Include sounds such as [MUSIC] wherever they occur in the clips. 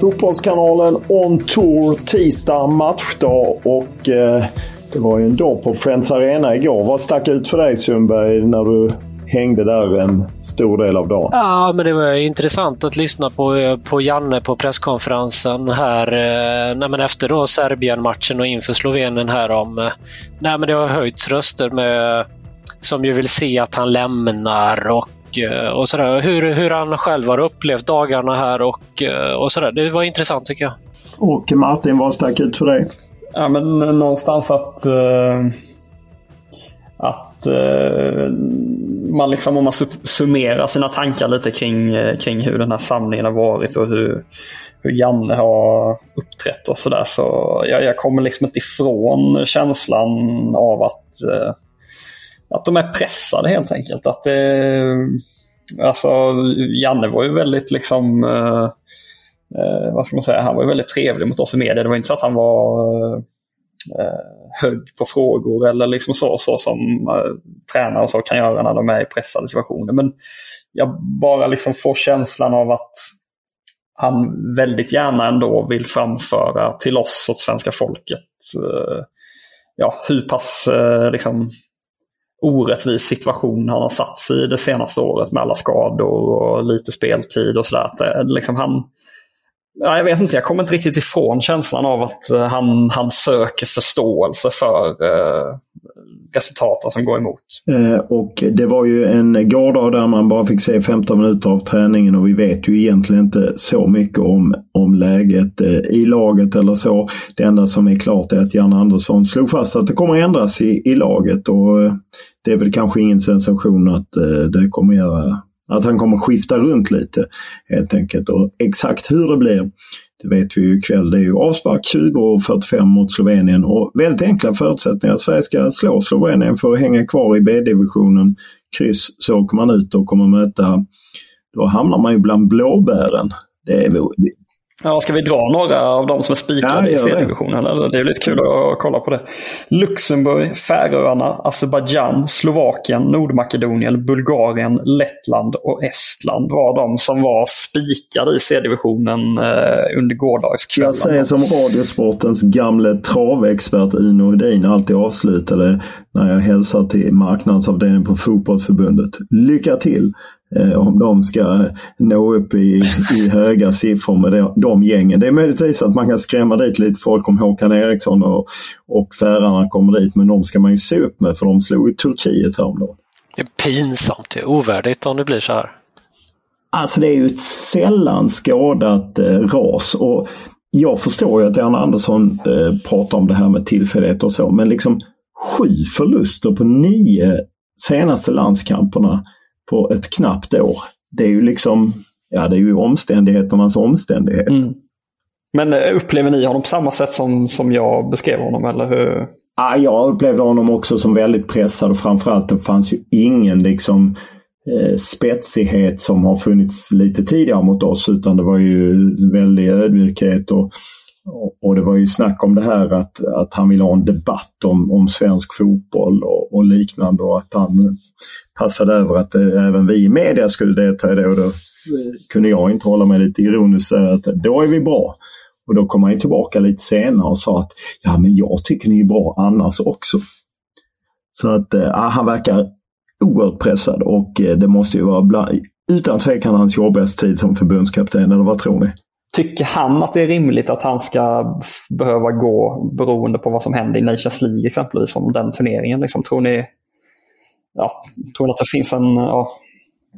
Fotbollskanalen On Tour tisdag matchdag och eh, det var ju en dag på Friends Arena igår. Vad stack ut för dig Sundberg när du hängde där en stor del av dagen? Ja, men det var intressant att lyssna på, på Janne på presskonferensen här eh, nej, men efter då Serbien-matchen och inför Slovenien här om eh, nej, men det har höjts röster med, som ju vill se att han lämnar och Eh, och sådär. Hur, hur han själv har upplevt dagarna här och, eh, och sådär. Det var intressant tycker jag. Och Martin, vad stack ut för dig? Ja, men någonstans att... Uh, att eh, man liksom, om man summerar sina tankar lite kring, eh, kring hur den här samlingen har varit och hur, hur Janne har uppträtt och sådär. Så jag, jag kommer liksom inte ifrån känslan av att eh, att de är pressade helt enkelt. Att det, alltså, Janne var ju väldigt liksom, eh, eh, vad ska man säga, han var ju väldigt trevlig mot oss i media. Det var inte så att han var eh, eh, hög på frågor eller liksom så, så som eh, tränare och så kan göra när de är i pressade situationer. Men jag bara liksom får känslan av att han väldigt gärna ändå vill framföra till oss och svenska folket eh, ja, hur pass eh, liksom, orättvis situation han har satt sig i det senaste året med alla skador och lite speltid och sådär. Eh, liksom han, ja, jag vet inte, jag kommer inte riktigt ifrån känslan av att eh, han, han söker förståelse för eh, resultaten som går emot. Eh, och det var ju en gårdag där man bara fick se 15 minuter av träningen och vi vet ju egentligen inte så mycket om, om läget eh, i laget eller så. Det enda som är klart är att Jan Andersson slog fast att det kommer ändras i, i laget och eh, det är väl kanske ingen sensation att eh, det kommer göra att han kommer skifta runt lite helt enkelt. Och exakt hur det blir, det vet vi ju ikväll. Det är ju avspark 20.45 mot Slovenien och väldigt enkla förutsättningar. Sverige ska slå Slovenien för att hänga kvar i B-divisionen. Kryss så åker man ut och kommer möta, då hamnar man ju bland blåbären. Det är, Ja, ska vi dra några av de som är spikade ja, i C-divisionen? Det. det är lite kul att kolla på det. Luxemburg, Färöarna, Azerbajdzjan, Slovakien, Nordmakedonien, Bulgarien, Lettland och Estland var de som var spikade i C-divisionen eh, under gårdagskvällen. Jag säger som Radiosportens gamle travexpert Uno Hedin alltid avslutade när jag hälsar till marknadsavdelningen på Fotbollförbundet. Lycka till! Eh, om de ska nå upp i, i höga siffror med de, de gängen. Det är möjligtvis att man kan skrämma dit lite folk om Håkan Eriksson och, och Färarna kommer dit, men de ska man ju se upp med för de slog ju Turkiet häromdagen. Det är pinsamt, det är ovärdigt om det blir så här. Alltså det är ju ett sällan skådat eh, ras och jag förstår ju att Jan Andersson eh, pratar om det här med tillfällighet och så, men liksom sju förluster på nio senaste landskamperna på ett knappt år. Det är ju liksom, ja det är ju omständigheternas omständighet. Mm. Men eh, upplever ni honom på samma sätt som, som jag beskrev honom eller hur? Ja, jag upplevde honom också som väldigt pressad och framförallt det fanns ju ingen liksom eh, spetsighet som har funnits lite tidigare mot oss utan det var ju väldig ödmjukhet och och det var ju snack om det här att, att han ville ha en debatt om, om svensk fotboll och, och liknande och att han passade över att det, även vi i media skulle delta i det. Och då kunde jag inte hålla mig lite ironiskt och säga att då är vi bra. Och då kom han tillbaka lite senare och sa att ja men jag tycker ni är bra annars också. Så att äh, han verkar oerhört pressad och äh, det måste ju vara bland, utan tvekan hans jobbigaste tid som förbundskapten, eller vad tror ni? Tycker han att det är rimligt att han ska behöva gå beroende på vad som händer i Nations League exempelvis, om den turneringen? Liksom, tror ni ja, tror ni att det finns en... Ja.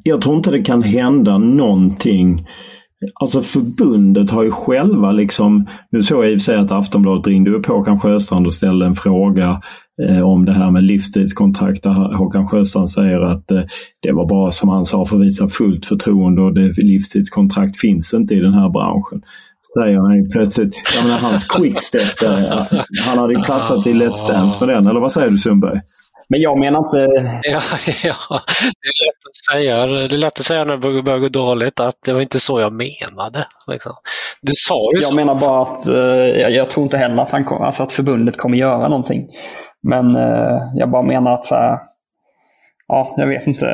Jag tror inte det kan hända någonting Alltså förbundet har ju själva liksom, nu såg jag i och för sig att Aftonbladet ringde upp Håkan Sjöstrand och ställde en fråga om det här med livstidskontrakt där Håkan Sjöstrand säger att eh, det var bara som han sa för att visa fullt förtroende och det, livstidskontrakt finns inte i den här branschen. Säger han plötsligt. Jag menar hans quickstep, eh, han hade ju platsat i Let's Dance med den, eller vad säger du Sundberg? Men jag menar inte... [LAUGHS] Ja, ja, det är lätt att säga. Det är lätt att säga när det börjar gå dåligt att det var inte så jag menade. Liksom. Du sa ju Jag så. menar bara att jag, jag, tror inte heller att, han kom, alltså att förbundet kommer göra någonting. Men eh, jag bara menar att så här, ja, jag vet inte.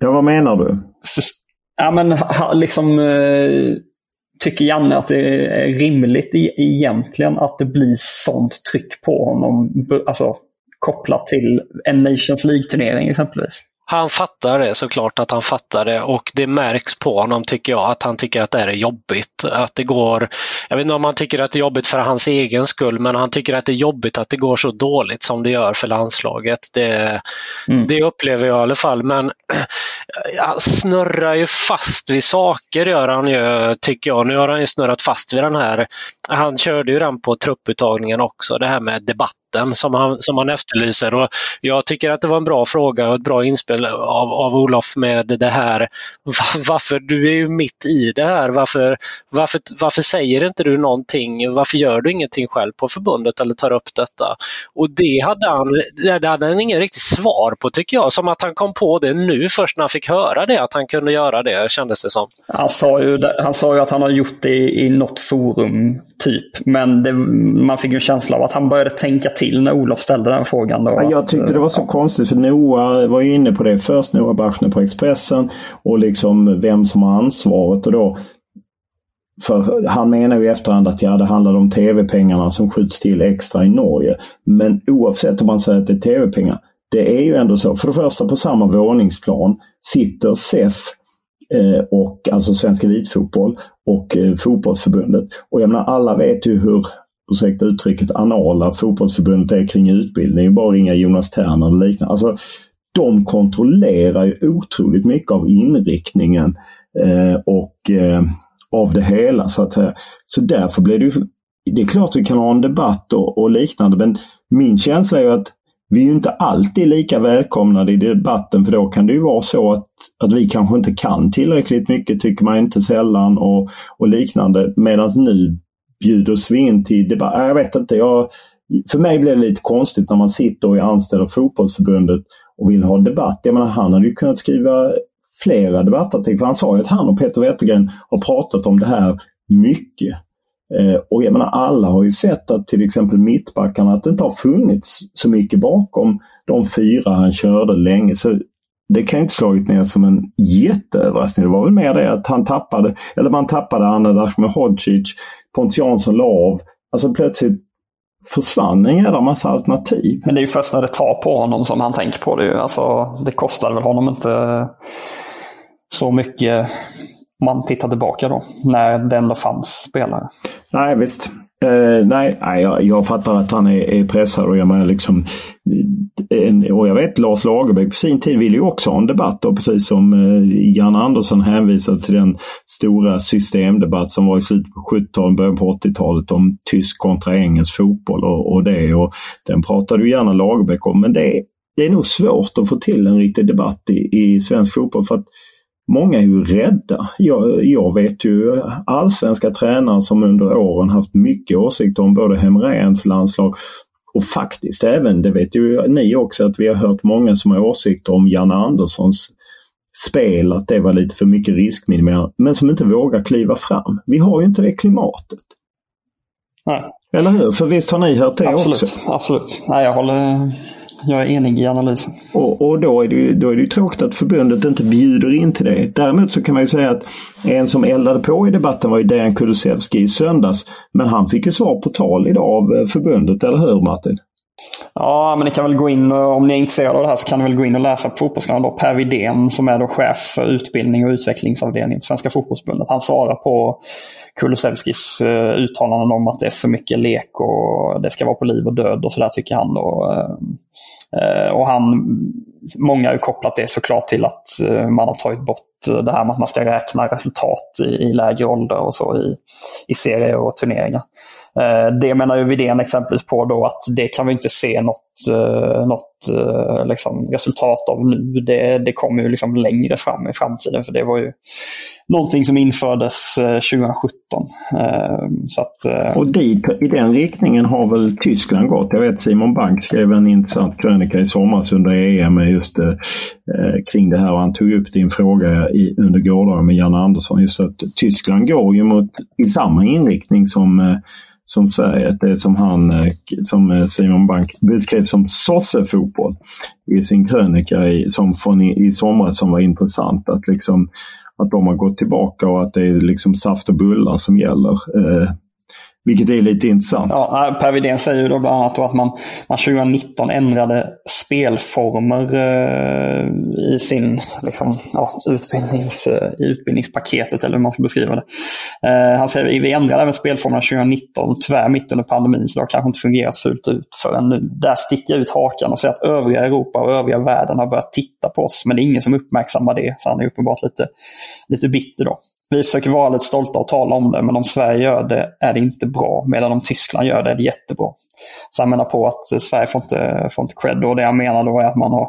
Ja, vad menar du? För, ja, men liksom eh, tycker Janne att det är rimligt egentligen att det blir sånt tryck på honom? Alltså kopplat till en Nations League-turnering exempelvis. Han fattar det såklart att han fattar det och det märks på honom tycker jag att han tycker att det är jobbigt. Att det går, jag vet inte om han tycker att det är jobbigt för hans egen skull men han tycker att det är jobbigt att det går så dåligt som det gör för landslaget. Det, mm. det upplever jag i alla fall men [CLEARS THROAT] han snurrar ju fast vid saker gör han ju tycker jag. Nu har han ju snurrat fast vid den här, han körde ju den på trupputtagningen också, det här med debatt som han, som han efterlyser. Och jag tycker att det var en bra fråga och ett bra inspel av, av Olof med det här. Varför, du är ju mitt i det här. Varför, varför, varför säger inte du någonting? Varför gör du ingenting själv på förbundet eller tar upp detta? Och det hade han, det hade han ingen riktigt svar på tycker jag. Som att han kom på det nu först när han fick höra det, att han kunde göra det kändes det som. Han sa ju, han sa ju att han har gjort det i, i något forum, typ. Men det, man fick en känsla av att han började tänka till när Olof ställde den frågan. Då, jag tyckte det var så ja. konstigt för Noah var ju inne på det först, Noah Bachner på Expressen och liksom vem som har ansvaret. Och då, för han menar ju i efterhand att ja, det handlade om tv-pengarna som skjuts till extra i Norge. Men oavsett om man säger att det är tv-pengar, det är ju ändå så. För det första på samma våningsplan sitter SEF eh, och alltså Svensk Elitfotboll och eh, Fotbollsförbundet. Och jag menar alla vet ju hur ursäkta uttrycket, anala fotbollsförbundet är kring utbildning. Bara ringa Jonas Terner och liknande. Alltså, de kontrollerar ju otroligt mycket av inriktningen eh, och eh, av det hela så att säga. Så därför blir det ju... Det är klart vi kan ha en debatt och, och liknande men min känsla är ju att vi är ju inte alltid lika välkomnade i debatten för då kan det ju vara så att, att vi kanske inte kan tillräckligt mycket, tycker man inte sällan och, och liknande. Medan nu bjuder vi in till debatt. Äh, jag vet inte, jag, för mig blir det lite konstigt när man sitter och är anställd av fotbollsförbundet och vill ha debatt. Jag menar, han hade ju kunnat skriva flera debattartiklar. Han sa ju att han och Peter Wettergren har pratat om det här mycket. Eh, och jag menar, alla har ju sett att till exempel mittbackarna, att det inte har funnits så mycket bakom de fyra han körde länge. Så det kan inte slagit ner som en jätteöverraskning. Det var väl mer det att han tappade, eller man tappade Anna Dashmehodzic Pontus Jansson la av. Alltså plötsligt försvann en jävla massa alternativ. Men det är ju först när det tar på honom som han tänker på det. Alltså, det kostade väl honom inte så mycket om man tittar tillbaka då, när det ändå fanns spelare. Nej, visst. Uh, nej, nej jag, jag, fattar att han är, är pressad och jag menar liksom en, och jag vet Lars Lagerbäck på sin tid ville ju också ha en debatt och precis som eh, Jan Andersson hänvisade till den stora systemdebatt som var i slutet på 70-talet, början på 80-talet om tysk kontra engelsk fotboll och, och det. Och den pratade ju gärna Lagerbäck om men det, det är nog svårt att få till en riktig debatt i, i svensk fotboll för att Många är ju rädda. Jag, jag vet ju allsvenska tränare som under åren haft mycket åsikter om både Hemréns landslag och faktiskt även, det vet ju ni också, att vi har hört många som har åsikter om Janne Anderssons spel, att det var lite för mycket riskminimerande, men som inte vågar kliva fram. Vi har ju inte det klimatet. Nej. Eller hur? För visst har ni hört det absolut, också? Absolut. Nej, jag håller, jag är enig i analysen. Och, och då, är det ju, då är det ju tråkigt att förbundet inte bjuder in till det. Däremot så kan man ju säga att en som eldade på i debatten var ju Dejan Kulusevski i söndags. Men han fick ju svar på tal idag av eh, förbundet, eller hur Martin? Ja, men ni kan väl gå in och, om ni är intresserade av det här så kan ni väl gå in och läsa på Fotbollskanalen. Per Widén som är då chef för utbildning och utvecklingsavdelning på Svenska Fotbollsförbundet. Han svarar på Kulusevskis eh, uttalanden om att det är för mycket lek och det ska vara på liv och död och sådär tycker han. Då. Eh, eh, och han, många har ju kopplat det såklart till att man har tagit bort Eh, det här med att man ska räkna resultat i, i lägre ålder och så i, i serier och turneringar. Eh, det menar ju Widén exempelvis på då att det kan vi inte se något, eh, något eh, liksom resultat av nu. Det, det kommer ju liksom längre fram i framtiden för det var ju någonting som infördes eh, 2017. Eh, så att, och dit, i den riktningen har väl Tyskland gått. Jag vet Simon Bank skrev en intressant krönika i somras under EM just eh, kring det här och han tog upp din fråga i, under gårdagen med Janne Andersson. Just att Tyskland går ju mot i samma inriktning som eh, som Sverige. Det som han, eh, som eh, Simon Bank beskrev som sossefotboll i sin krönika i, som från i, i somras som var intressant. Att, liksom, att de har gått tillbaka och att det är liksom saft och bullar som gäller. Eh, vilket är lite intressant. Ja, per Widén säger då bland annat att man, man 2019 ändrade spelformer eh, i sin liksom, ja, utbildnings, eh, utbildningspaketet, eller hur man ska beskriva det. Eh, han säger att vi ändrade även spelformerna 2019, tyvärr mitt under pandemin, så det har kanske inte fungerat fullt ut förrän nu. Där sticker jag ut hakan och säger att övriga Europa och övriga världen har börjat titta på oss, men det är ingen som uppmärksammar det, så han är uppenbart lite, lite bitter då. Vi försöker vara lite stolta och tala om det, men om Sverige gör det är det inte bra. Medan om Tyskland gör det är det jättebra. Så han menar på att eh, Sverige får inte, får inte cred. Och det han menar då är att man har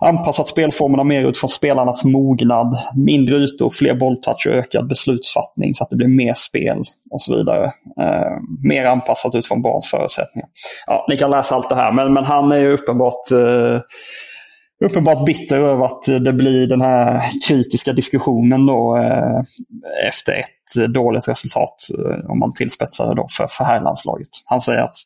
anpassat spelformerna mer utifrån spelarnas mognad. Mindre ytor, fler bolltouch och ökad beslutsfattning så att det blir mer spel och så vidare. Eh, mer anpassat utifrån barns förutsättningar. Ja, ni kan läsa allt det här, men, men han är ju uppenbart eh, uppenbart bitter över att det blir den här kritiska diskussionen då eh, efter ett dåligt resultat, eh, om man tillspetsar det då, för, för herrlandslaget. Han säger att,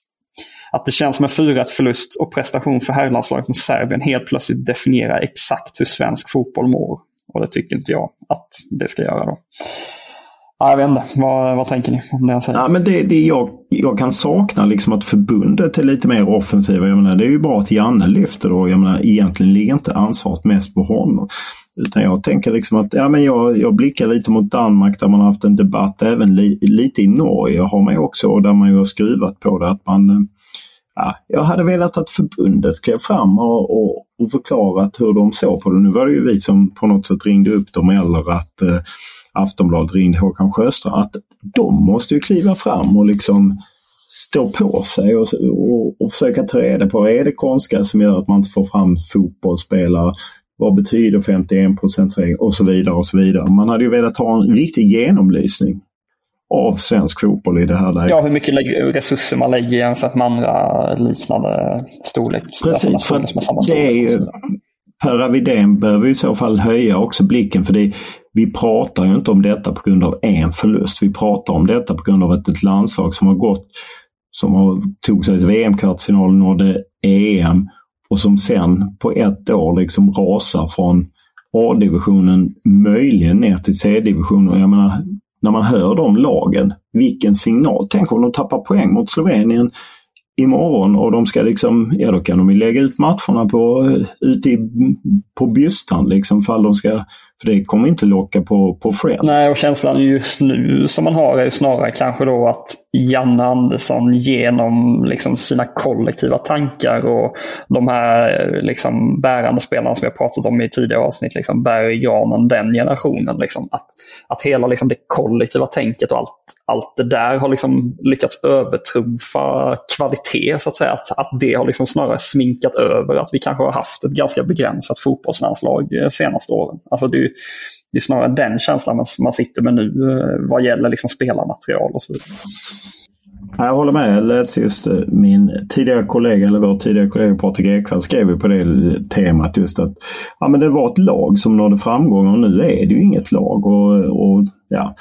att det känns som en 4 förlust och prestation för herrlandslaget mot Serbien helt plötsligt definierar exakt hur svensk fotboll mår. Och det tycker inte jag att det ska göra då. Ja, jag vet inte. Vad, vad tänker ni om det jag säger? Ja, men det, det jag, jag kan sakna liksom att förbundet är lite mer offensiva. Jag menar, det är ju bra att Janne lyfter och Jag menar, egentligen ligger inte ansvaret mest på honom. Utan jag tänker liksom att ja, men jag, jag blickar lite mot Danmark där man har haft en debatt. Även li, lite i Norge har man ju också och där man ju har skruvat på det. att man eh, ja, Jag hade velat att förbundet klev fram och, och, och förklarat hur de såg på det. Nu var det ju vi som på något sätt ringde upp dem eller att eh, Aftonbladet ringde Håkan Sjöstrand, att de måste ju kliva fram och liksom stå på sig och, och, och försöka ta reda på, är det konstgräs som gör att man inte får fram fotbollsspelare? Vad betyder 51 regeln och så vidare och så vidare. Man hade ju velat ha en riktig genomlysning av svensk fotboll i det här läget. Ja, hur mycket resurser man lägger jämfört med andra liknande storlek. Precis, för det är ju, Per Avidén behöver i så fall höja också blicken för det, vi pratar ju inte om detta på grund av en förlust. Vi pratar om detta på grund av att ett landslag som har gått, som har tog sig till VM-kvartsfinalen, nådde EM och som sen på ett år liksom rasar från A-divisionen möjligen ner till C-divisionen. Jag menar, när man hör de lagen, vilken signal. Tänk om de tappar poäng mot Slovenien imorgon och de ska liksom, ja då kan de lägga ut matcherna på, eh, ute i, på bystan liksom fall de ska för det kommer inte locka på, på Friends. Nej, och känslan just nu som man har är snarare kanske då att Janne Andersson genom liksom sina kollektiva tankar och de här liksom bärande spelarna som vi har pratat om i tidigare avsnitt, liksom i Granen, den generationen. Liksom, att, att hela liksom det kollektiva tänket och allt, allt det där har liksom lyckats övertrumfa kvalitet så att säga. Att, att det har liksom snarare sminkat över att vi kanske har haft ett ganska begränsat fotbollslandslag de senaste åren. Alltså det, det är snarare den känslan man, man sitter med nu eh, vad gäller liksom spelarmaterial och så vidare. Jag håller med. Jag läste just eh, min tidigare kollega, eller vår tidigare kollega Patrik Ekwall skrev ju på det temat just att ja, men det var ett lag som nådde framgång och nu är det ju inget lag. Och, och ja,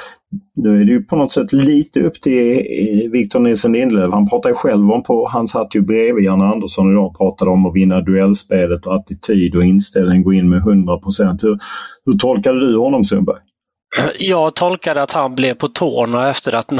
nu är det ju på något sätt lite upp till eh, Victor Nilsson Lindelöf. Han pratade ju själv om på, han satt ju bredvid Janne Andersson idag och pratade om att vinna duellspelet och attityd och inställning, gå in med 100 Hur, hur tolkade du honom Sundberg? Jag tolkade att han blev på tårna efter att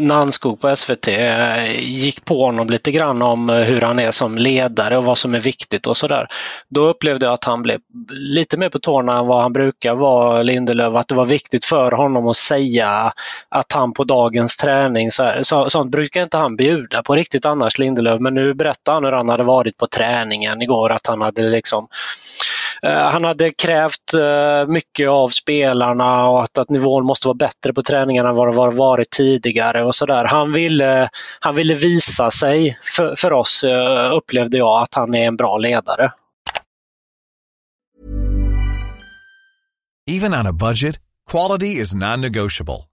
Nanskog på SVT eh, gick på honom lite grann om eh, hur han är som ledare och vad som är viktigt och sådär. Då upplevde jag att han blev lite mer på tårna än vad han brukar vara, Lindelöf. Att det var viktigt för honom att säga att han på dagens träning, så här, så, sånt brukar inte han bjuda på riktigt annars, Lindelöf. Men nu berättade han hur han hade varit på träningen igår, att han hade liksom eh, Eh, han hade krävt eh, mycket av spelarna och att, att nivån måste vara bättre på träningarna än vad det varit tidigare och sådär. Han ville, han ville visa sig för, för oss, eh, upplevde jag, att han är en bra ledare. Even on a budget, quality is non-negotiable.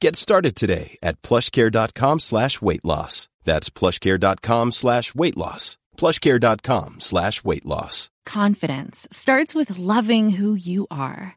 Get started today at plushcare.com slash weight loss. That's plushcare.com slash weight loss. plushcare.com slash weight loss. Confidence starts with loving who you are.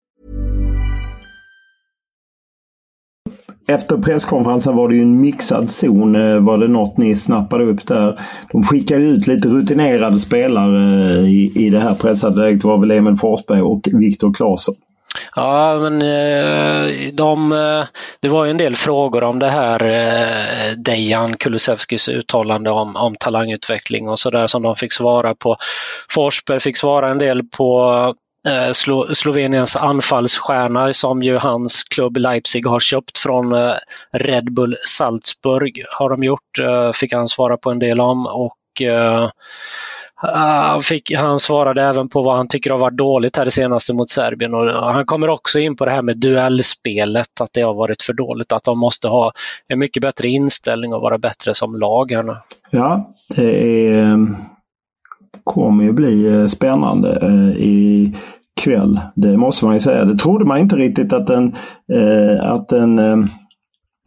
Efter presskonferensen var det ju en mixad zon. Eh, var det något ni snappade upp där? De skickar ut lite rutinerade spelare eh, i, i det här pressade läget. Det var väl Emil Forsberg och Viktor Claesson. Ja, men eh, de, det var ju en del frågor om det här Dejan Kulusevskis uttalande om, om talangutveckling och sådär som de fick svara på. Forsberg fick svara en del på Eh, Slo Sloveniens anfallsstjärna som ju hans klubb Leipzig har köpt från eh, Red Bull Salzburg har de gjort, eh, fick han svara på en del om och eh, ah, fick, han svarade även på vad han tycker har varit dåligt här det senaste mot Serbien. Och eh, han kommer också in på det här med duellspelet, att det har varit för dåligt. Att de måste ha en mycket bättre inställning och vara bättre som lag. Här nu. Ja, det är kommer ju bli eh, spännande eh, i kväll. Det måste man ju säga. Det trodde man inte riktigt att en, eh, att en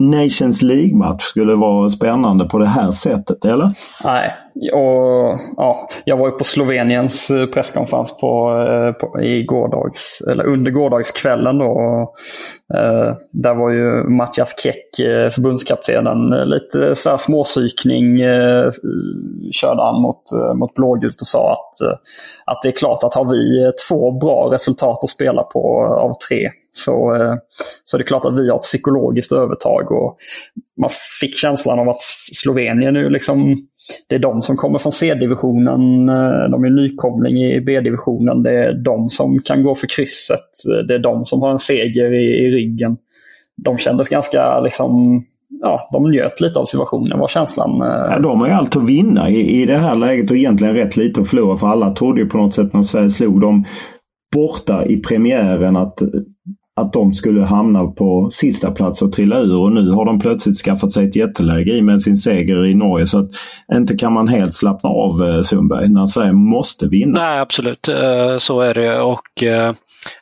Nations League-match skulle vara spännande på det här sättet, eller? Nej, och, ja, jag var ju på Sloveniens eh, presskonferens på, eh, på, i gårdags, eller under gårdagskvällen. Då, och, eh, där var ju Mattias Keck, eh, förbundskaptenen, lite så här småsykning eh, körde han mot, mot blågult och sa att, att det är klart att har vi två bra resultat att spela på av tre så, så det är klart att vi har ett psykologiskt övertag. Och man fick känslan av att Slovenien nu liksom det är de som kommer från C-divisionen. Eh, de är nykomling i B-divisionen. Det är de som kan gå för krysset. Det är de som har en seger i, i ryggen. De kändes ganska liksom ja, de njöt lite av situationen var känslan. Eh. Ja, de har ju allt att vinna i, i det här läget och egentligen rätt lite att förlora för alla trodde ju på något sätt när Sverige slog dem borta i premiären att att de skulle hamna på sista plats och trilla ur och nu har de plötsligt skaffat sig ett jätteläge i med sin seger i Norge. Så att inte kan man helt slappna av eh, Sundberg när Sverige måste vinna. Nej absolut, eh, så är det och eh,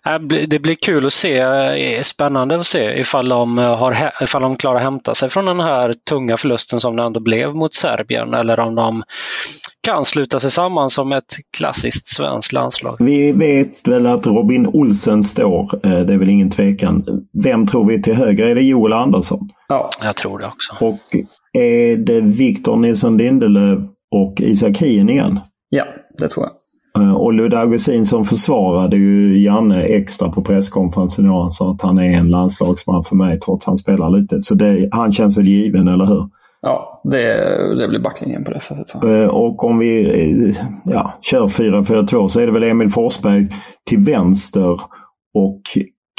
äh, det blir kul att se, spännande att se ifall de, har, ifall de klarar att hämta sig från den här tunga förlusten som det ändå blev mot Serbien eller om de kan sluta sig samman som ett klassiskt svenskt landslag. Vi vet väl att Robin Olsen står, det är väl ingen tvekan. Vem tror vi till höger? Är det Joel Andersson? Ja, jag tror det också. Och är det Victor Nilsson Lindelöf och Isak Hien igen? Ja, det tror jag. Eh, och Ludde Augustin försvarade ju Janne extra på presskonferensen idag. Han sa att han är en landslagsman för mig trots att han spelar lite. Så det, han känns väl given, eller hur? Ja, det, det blir backlinjen på det sättet. Eh, och om vi eh, ja, kör 4-4-2 så är det väl Emil Forsberg till vänster och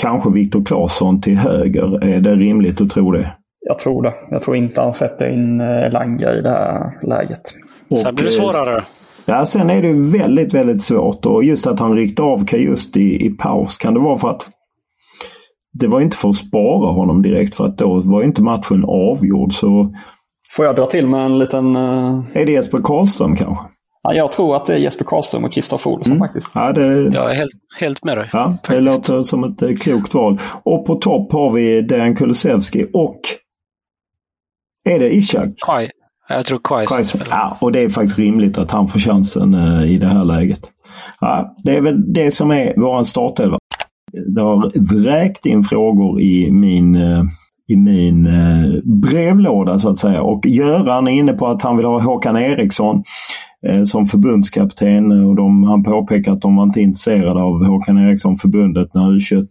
kanske Viktor Claesson till höger. Är det rimligt att tro det? Jag tror det. Jag tror inte han sätter in Langa i det här läget. Och, Sen blir det svårare. Ja, sen är det väldigt, väldigt svårt och just att han ryckte av just i, i paus. Kan det vara för att det var inte för att spara honom direkt för att då var inte matchen avgjord. Så... Får jag dra till med en liten... Uh... Är det Jesper Karlström kanske? Ja, jag tror att det är Jesper Karlström och Kristoffer Olsson mm. faktiskt. Ja, det... Jag är helt, helt med dig. Ja, det låter som ett eh, klokt val. Och på topp har vi Dejan Kulusevski och... Är det Ishak? Kaj. Jag tror Quais. Ja, och det är faktiskt rimligt att han får chansen uh, i det här läget. Ja, det är väl det som är vår startelva. Det har vräkt in frågor i min, uh, i min eh, brevlåda så att säga och Göran är inne på att han vill ha Håkan Eriksson. Eh, som förbundskapten och de, han påpekar att de var inte intresserade av Håkan Eriksson förbundet när U21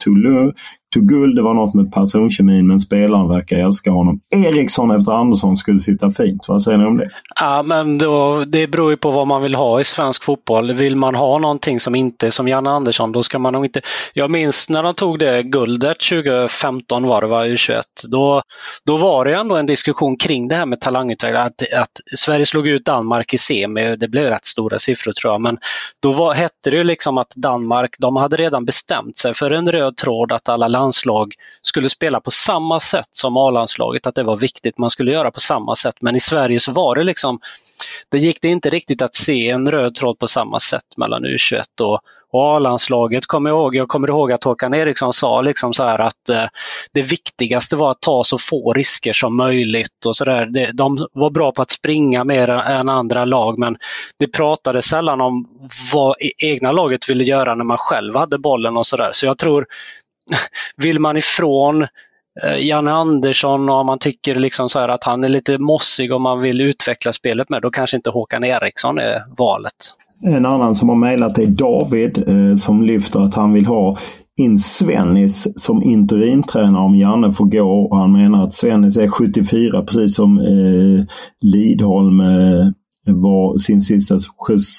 tog, guld. Det var något med personkemin men spelaren verkar älska honom. Eriksson efter Andersson skulle sitta fint. Vad säger ni om det? Ja, men då, det beror ju på vad man vill ha i svensk fotboll. Vill man ha någonting som inte är som Janne Andersson, då ska man nog inte... Jag minns när de tog det guldet 2015 var det var U21. Då, då var det ändå en diskussion kring det här med talangutveckling. Att, att Sverige slog ut Danmark i semi det blev rätt stora siffror tror jag, men då var, hette det ju liksom att Danmark, de hade redan bestämt sig för en röd tråd att alla landslag skulle spela på samma sätt som A-landslaget, att det var viktigt, man skulle göra på samma sätt. Men i Sverige så var det liksom, det gick det inte riktigt att se en röd tråd på samma sätt mellan U21 och, och A-landslaget kommer jag ihåg, jag kommer ihåg att Håkan Eriksson sa liksom så här att eh, det viktigaste var att ta så få risker som möjligt och så där. De var bra på att springa mer än andra lag men det pratades sällan om vad e-, egna laget ville göra när man själv hade bollen och sådär. Så jag tror, vill man ifrån eh, Janne Andersson och man tycker liksom så att han är lite mossig och man vill utveckla spelet med, då kanske inte Håkan Eriksson är valet. En annan som har mejlat är David eh, som lyfter att han vill ha in Svennis som interimtränare om Janne får gå. Och han menar att Svennis är 74 precis som eh, Lidholm eh, var sin sista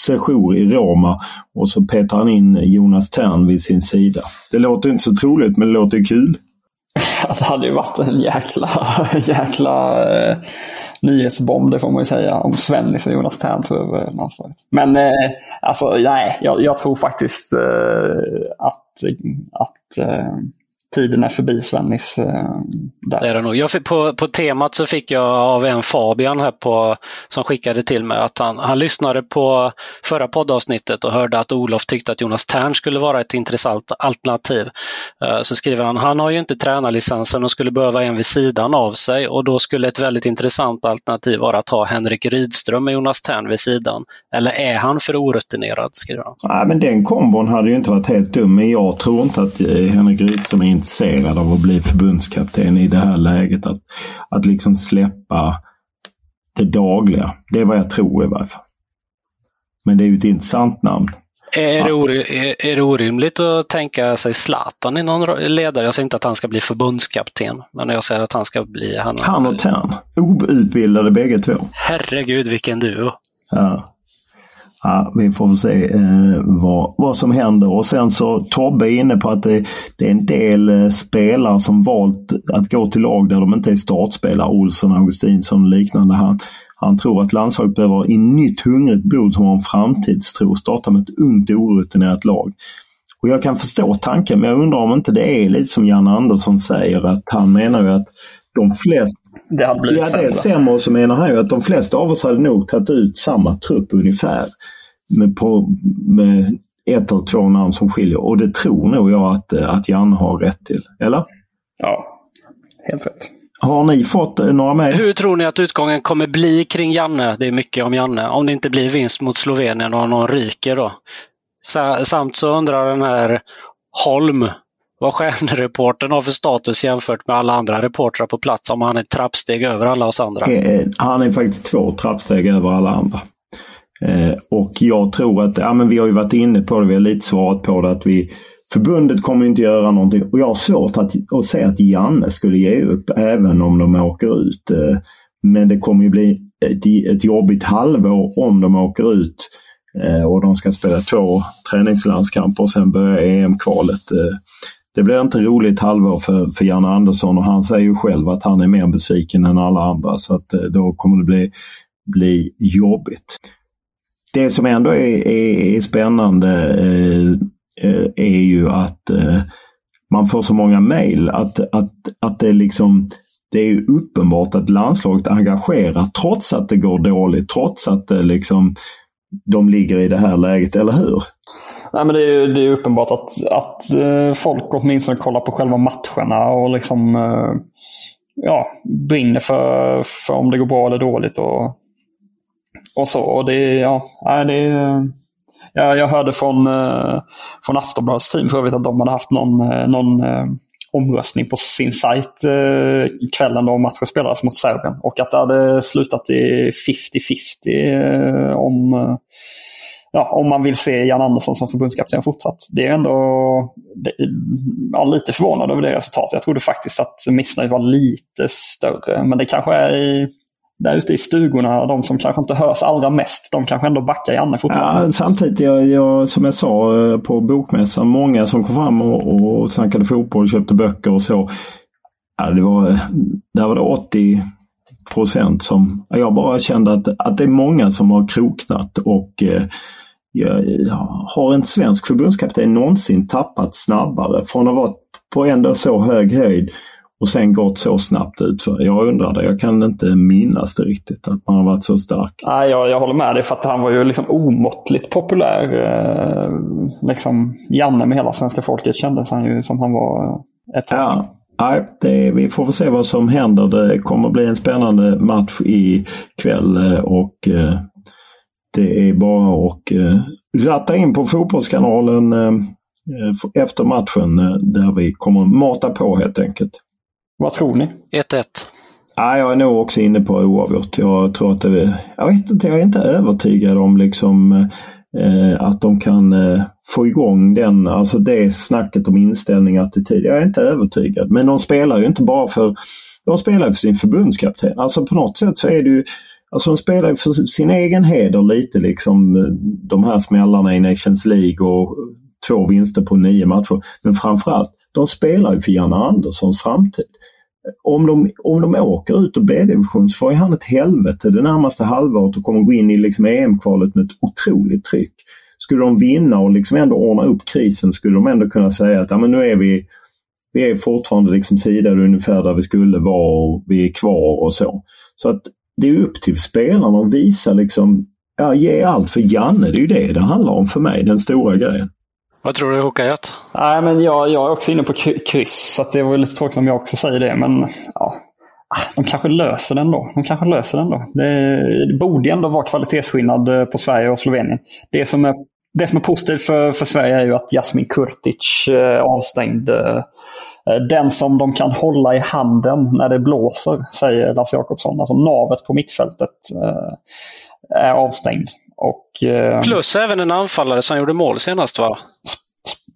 session i Roma. Och så petar han in Jonas Tern vid sin sida. Det låter inte så troligt men det låter kul. [LAUGHS] det hade ju varit en jäkla, [LAUGHS] jäkla eh, nyhetsbomb, det får man ju säga, om Svennis och Jonas Tern tog över landslaget. Men eh, alltså, nej, jag, jag tror faktiskt eh, att, att eh, tiden är förbi Svennis. Eh, där. Det är det nog. Jag fick, på, på temat så fick jag av en Fabian här på, som skickade till mig att han, han lyssnade på förra poddavsnittet och hörde att Olof tyckte att Jonas Tern skulle vara ett intressant alternativ. Eh, så skriver han, han har ju inte tränarlicensen och skulle behöva en vid sidan av sig och då skulle ett väldigt intressant alternativ vara att ha Henrik Rydström med Jonas Tern vid sidan. Eller är han för orutinerad? Skriver han. Nej, men den kombon hade ju inte varit helt dum, men jag tror inte att eh, Henrik Rydström är intresserad av att bli förbundskapten i det här läget. Att, att liksom släppa det dagliga. Det är vad jag tror i varje fall. Men det är ju ett intressant namn. Är det, är det orimligt att tänka sig Zlatan i någon ledare? Jag säger inte att han ska bli förbundskapten, men jag säger att han ska bli... Han, han och Tern. Outbildade bägge två. Herregud vilken duo. Ja. Ja, vi får se eh, vad, vad som händer. Och sen så Tobbe är inne på att det, det är en del eh, spelare som valt att gå till lag där de inte är startspelare. Olsson, Augustinsson och liknande. Han, han tror att landslaget behöver i nytt hungrigt blod som har en framtidstro. Starta med ett ungt orutinerat lag. Och jag kan förstå tanken men jag undrar om inte det är lite som Jan Andersson säger att han menar ju att de flesta det hade blivit ja, det är sämre. så menar han ju att de flesta av oss hade nog tagit ut samma trupp ungefär. Med, på, med ett eller två namn som skiljer. Och det tror nog jag att, att Janne har rätt till. Eller? Ja, helt rätt. Har ni fått eh, några med? Hur tror ni att utgången kommer bli kring Janne? Det är mycket om Janne. Om det inte blir vinst mot Slovenien och någon ryker då. Samt så undrar den här Holm vad stjärnreportern har för status jämfört med alla andra reportrar på plats om han är ett trappsteg över alla oss andra. Eh, eh, han är faktiskt två trappsteg över alla andra. Eh, och jag tror att, ja men vi har ju varit inne på det, vi har lite svarat på det att vi Förbundet kommer inte göra någonting och jag har svårt att, att säga att Janne skulle ge upp även om de åker ut. Men det kommer ju bli ett, ett jobbigt halvår om de åker ut och de ska spela två träningslandskamper och sen börjar EM-kvalet det blir inte roligt halvår för, för Janne Andersson och han säger ju själv att han är mer besviken än alla andra så att eh, då kommer det bli, bli jobbigt. det som ändå är, är, är spännande eh, eh är ju att eh, man får så många mejl att, att, att det liksom det är ju uppenbart att landslaget engagerar trots att det går dåligt, trots att det liksom, de ligger i det här läget, eller hur? Nej, men det är ju det är uppenbart att, att eh, folk åtminstone kollar på själva matcherna och liksom eh, ja, brinner för, för om det går bra eller dåligt. Och, och så. Och det, ja, det är, jag, jag hörde från, eh, från Aftonbladets team för övrigt att de hade haft någon, någon omröstning på sin sajt kvällen då matchen spelades mot Serbien. Och att det hade slutat i 50-50 om, ja, om man vill se Jan Andersson som förbundskapten fortsatt. Det är ändå det, ja, lite förvånad över det resultatet. Jag trodde faktiskt att missnöjet var lite större. Men det kanske är i där ute i stugorna, de som kanske inte hörs allra mest, de kanske ändå backar Janne fortfarande. Ja, samtidigt, jag, jag, som jag sa eh, på bokmässan, många som kom fram och, och snackade fotboll, köpte böcker och så. Ja, det var, där var det 80 procent som... Jag bara kände att, att det är många som har kroknat och eh, jag, har en svensk förbundskapten någonsin tappat snabbare från att vara på ändå så hög höjd och sen gått så snabbt ut. För jag undrar det, jag kan inte minnas det riktigt att man har varit så stark. Nej, jag, jag håller med dig för att han var ju liksom omåttligt populär. Eh, liksom Janne med hela svenska folket kändes han ju som han var ett tag. Ja. Nej, det, vi får se vad som händer. Det kommer bli en spännande match ikväll eh, och eh, det är bara att eh, ratta in på Fotbollskanalen eh, efter matchen där vi kommer mata på helt enkelt. Vad tror ni? 1-1. Ja, jag är nog också inne på oavgjort. Jag tror att det, jag vet inte, jag är inte övertygad om liksom eh, att de kan eh, få igång den, alltså det snacket om inställning och attityd. Jag är inte övertygad. Men de spelar ju inte bara för, de spelar för sin förbundskapten. Alltså på något sätt så är det ju Alltså de spelar ju för sin egen heder lite liksom eh, de här smällarna i Nations League och två vinster på nio matcher. Men framförallt, de spelar ju för Janne Anderssons framtid om de, om de åker ut och B-division så får ju han ett helvete det närmaste halvåret och kommer gå in i liksom EM-kvalet med ett otroligt tryck. Skulle de vinna och liksom ändå ordna upp krisen skulle de ändå kunna säga att ja, men nu är vi, vi är fortfarande liksom sidade ungefär där vi skulle vara och vi är kvar och så. Så att det är upp till spelarna att visa liksom, ja, ge allt för Janne. Det är ju det det handlar om för mig, den stora grejen. Vad tror du Hokajat? Nej, men jag, jag är också inne på kryss, så det var lite tråkigt om jag också säger det. Men ja, de kanske löser den då. De kanske löser den då. Det, det borde ändå vara kvalitetsskillnad eh, på Sverige och Slovenien. Det som är, det som är positivt för, för Sverige är ju att Jasmin Kurtic eh, avstängd. Eh, den som de kan hålla i handen när det blåser, säger Lasse Jakobsson. Alltså navet på mittfältet är avstängd. Och, Plus även en anfallare som gjorde mål senast va?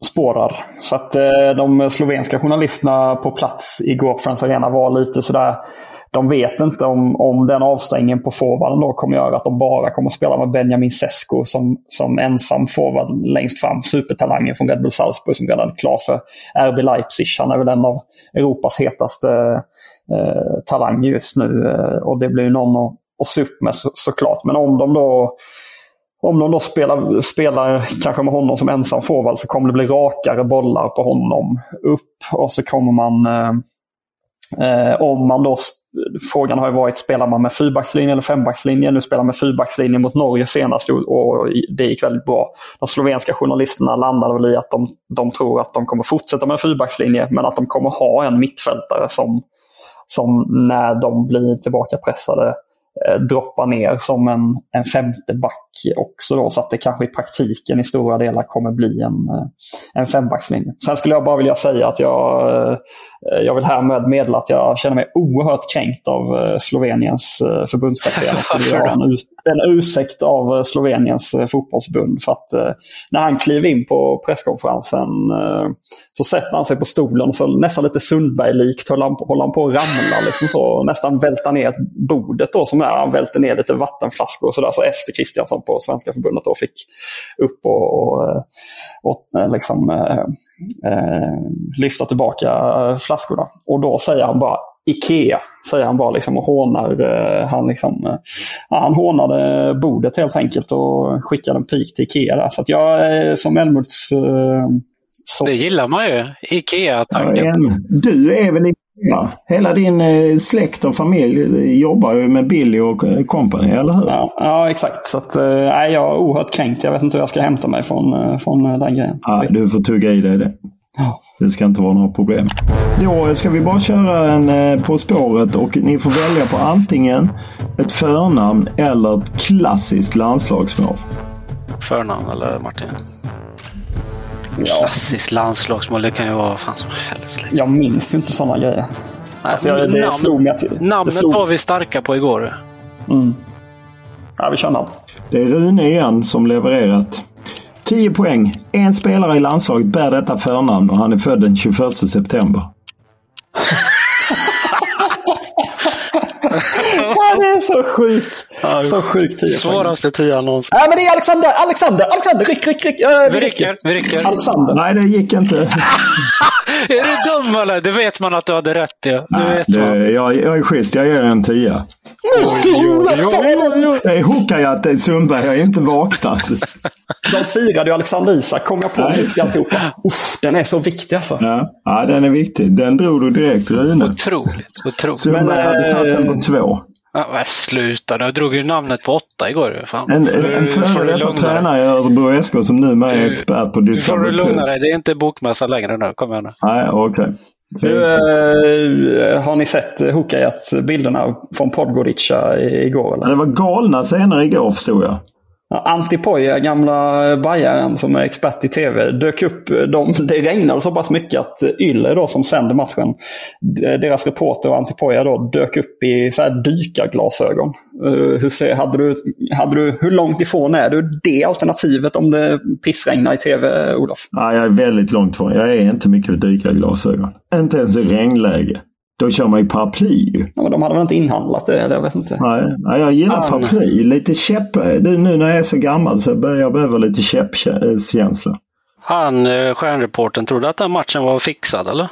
spårar. Så att eh, de slovenska journalisterna på plats igår på Friends Arena var lite sådär de vet inte om, om den avstängningen på forwarden då kommer göra att de bara kommer spela med Benjamin Sesko som, som ensam forward längst fram. Supertalangen från Red Bull Salzburg som redan är klar för RB Leipzig. Han är väl en av Europas hetaste eh, talanger just nu. Eh, och det blir ju någon att, att se upp med så, såklart. Men om de då om de då spelar, spelar kanske med honom som ensam forward så kommer det bli rakare bollar på honom upp. Och så kommer man, eh, eh om man då, frågan har ju varit, spelar man med fyrbackslinje eller fembackslinje? Nu spelar man med fyrbackslinje mot Norge senast och det gick väldigt bra. De slovenska journalisterna landade väl i att de, de tror att de kommer fortsätta med fyrbackslinje men att de kommer ha en mittfältare som, som när de blir tillbaka pressade Eh, droppar ner som en, en femte back också då, så att det kanske i praktiken i stora delar kommer bli en, eh, en fembackslinje. Sen skulle jag bara vilja säga att jag, eh, jag vill härmed meddela att jag känner mig oerhört kränkt av Sloveniens förbundskapten. [LAUGHS] Jag ha en, en ursäkt av Sloveniens fotbollsbund för att när han kliver in på presskonferensen så sätter han sig på stolen och så nästan lite Sundberg-likt håller han, håller han på att ramla liksom så, nästan välta ner bordet då som är han välte ner lite vattenflaskor och sådär. Så Ester Kristiansson på Svenska förbundet då fick upp och, och, och eh, liksom, eh, eh, lyfta tillbaka flaskorna. Och då säger han bara Ikea, säger han bara liksom och hånar. Uh, han, liksom, uh, han hånade bordet helt enkelt och skickade en pik till Ikea där. Så att jag som Älmhults... Så... Det gillar man ju, Ikea-tanken. Ja, du är väl Ja, hela din eh, släkt och familj jobbar ju med Billy och company, eller hur? Ja, ja exakt. Så att, eh, jag är oerhört kränkt. Jag vet inte hur jag ska hämta mig från, eh, från den grejen. Ja, du får tugga i dig det. Ja. Det ska inte vara några problem. Då ska vi bara köra en På spåret och ni får välja på antingen ett förnamn eller ett klassiskt landslagsmål. Förnamn eller Martin? Klassiskt landslagsmål, det kan ju vara vad fan som helst. Liksom. Jag minns ju inte sådana grejer. Nej, alltså, jag, det namn, slog mig namnet slog... var vi starka på igår. Mm. Ja, vi kör namn. Det är Rune igen som levererat. 10 poäng. En spelare i landslaget bär detta förnamn och han är född den 21 september. [LAUGHS] det är så sjukt. Ja, så sjukt tio Svåraste tio annons. Ja, men det är Alexander, Alexander, Alexander, ryck, ryck, ryck. Uh, vi rycker, vi rycker. Alexander. Nej, det gick inte. [LAUGHS] är du dum eller? Det vet man att du hade rätt i. Ja. Nej, det, jag, jag är schysst, jag ger en tia. Det är Hukajat Sundberg, jag är inte vaknat. De firade ju Alexander Isak, kom jag på mitt i alltihopa. Usch, den är så viktig alltså. Ja. ja, den är viktig. Den drog du direkt Rune. Otroligt, otroligt. Sundberg hade tagit den på två. Ja, sluta, jag drog ju namnet på åtta igår. Fan. En, en, en före detta tränare i Örebro SK som numera är expert på Discovery får du lugna dig, det är inte bokmässa längre nu. Kom igen nu. Nej, okej. Okay. Nu, äh, har ni sett Hukajat-bilderna från Podgorica igår? Eller? det var galna scener igår förstod jag. Antipoja, gamla bajaren som är expert i tv, dök upp. De, det regnade så pass mycket att Yle då, som sänder matchen, deras reporter och Antipoja då, dök upp i så här dykarglasögon. Uh, hur, ser, hade du, hade du, hur långt ifrån är du det alternativet om det pissregnar i tv, Olof? Ja, jag är väldigt långt ifrån. Jag är inte mycket för dykarglasögon. Inte ens i regnläge. Då kör man ju paraply. Ja, men de hade väl inte inhandlat det? Eller jag vet inte. Nej, nej jag gillar ah, paraply. Lite käpp. Nu när jag är så gammal så börjar jag behöva lite käppkänsla. Han, eh, stjärnreporten, trodde att den matchen var fixad eller?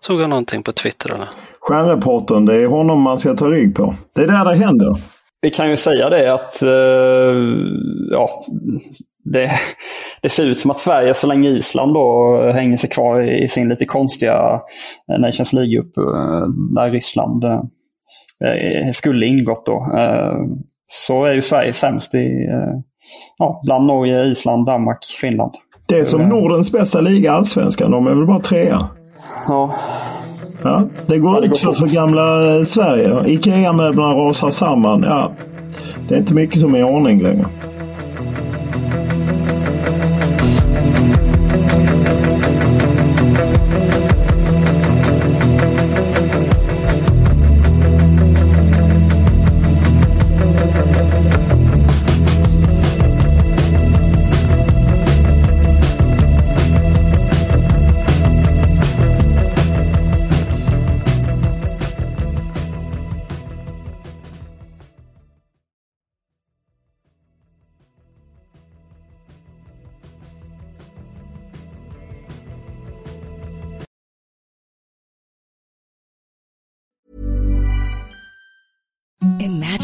Såg jag någonting på Twitter eller? Stjärnreporten, det är honom man ska ta rygg på. Det är där det händer. Vi kan ju säga det att uh, ja, det, det, ser ut som att Sverige, så länge Island då hänger sig kvar i sin lite konstiga eh, Nations League-grupp eh, där Ryssland eh, skulle ingått då, så är ju Sverige sämst i, ja, bland Norge, Island, Danmark, Finland. Det är som Nordens bästa liga, Allsvenskan. De är väl bara trea? Ja. Ja, det går ja, ut för, för gamla Sverige. Ikea-möblerna rasar samman. Ja, det är inte mycket som är i ordning längre.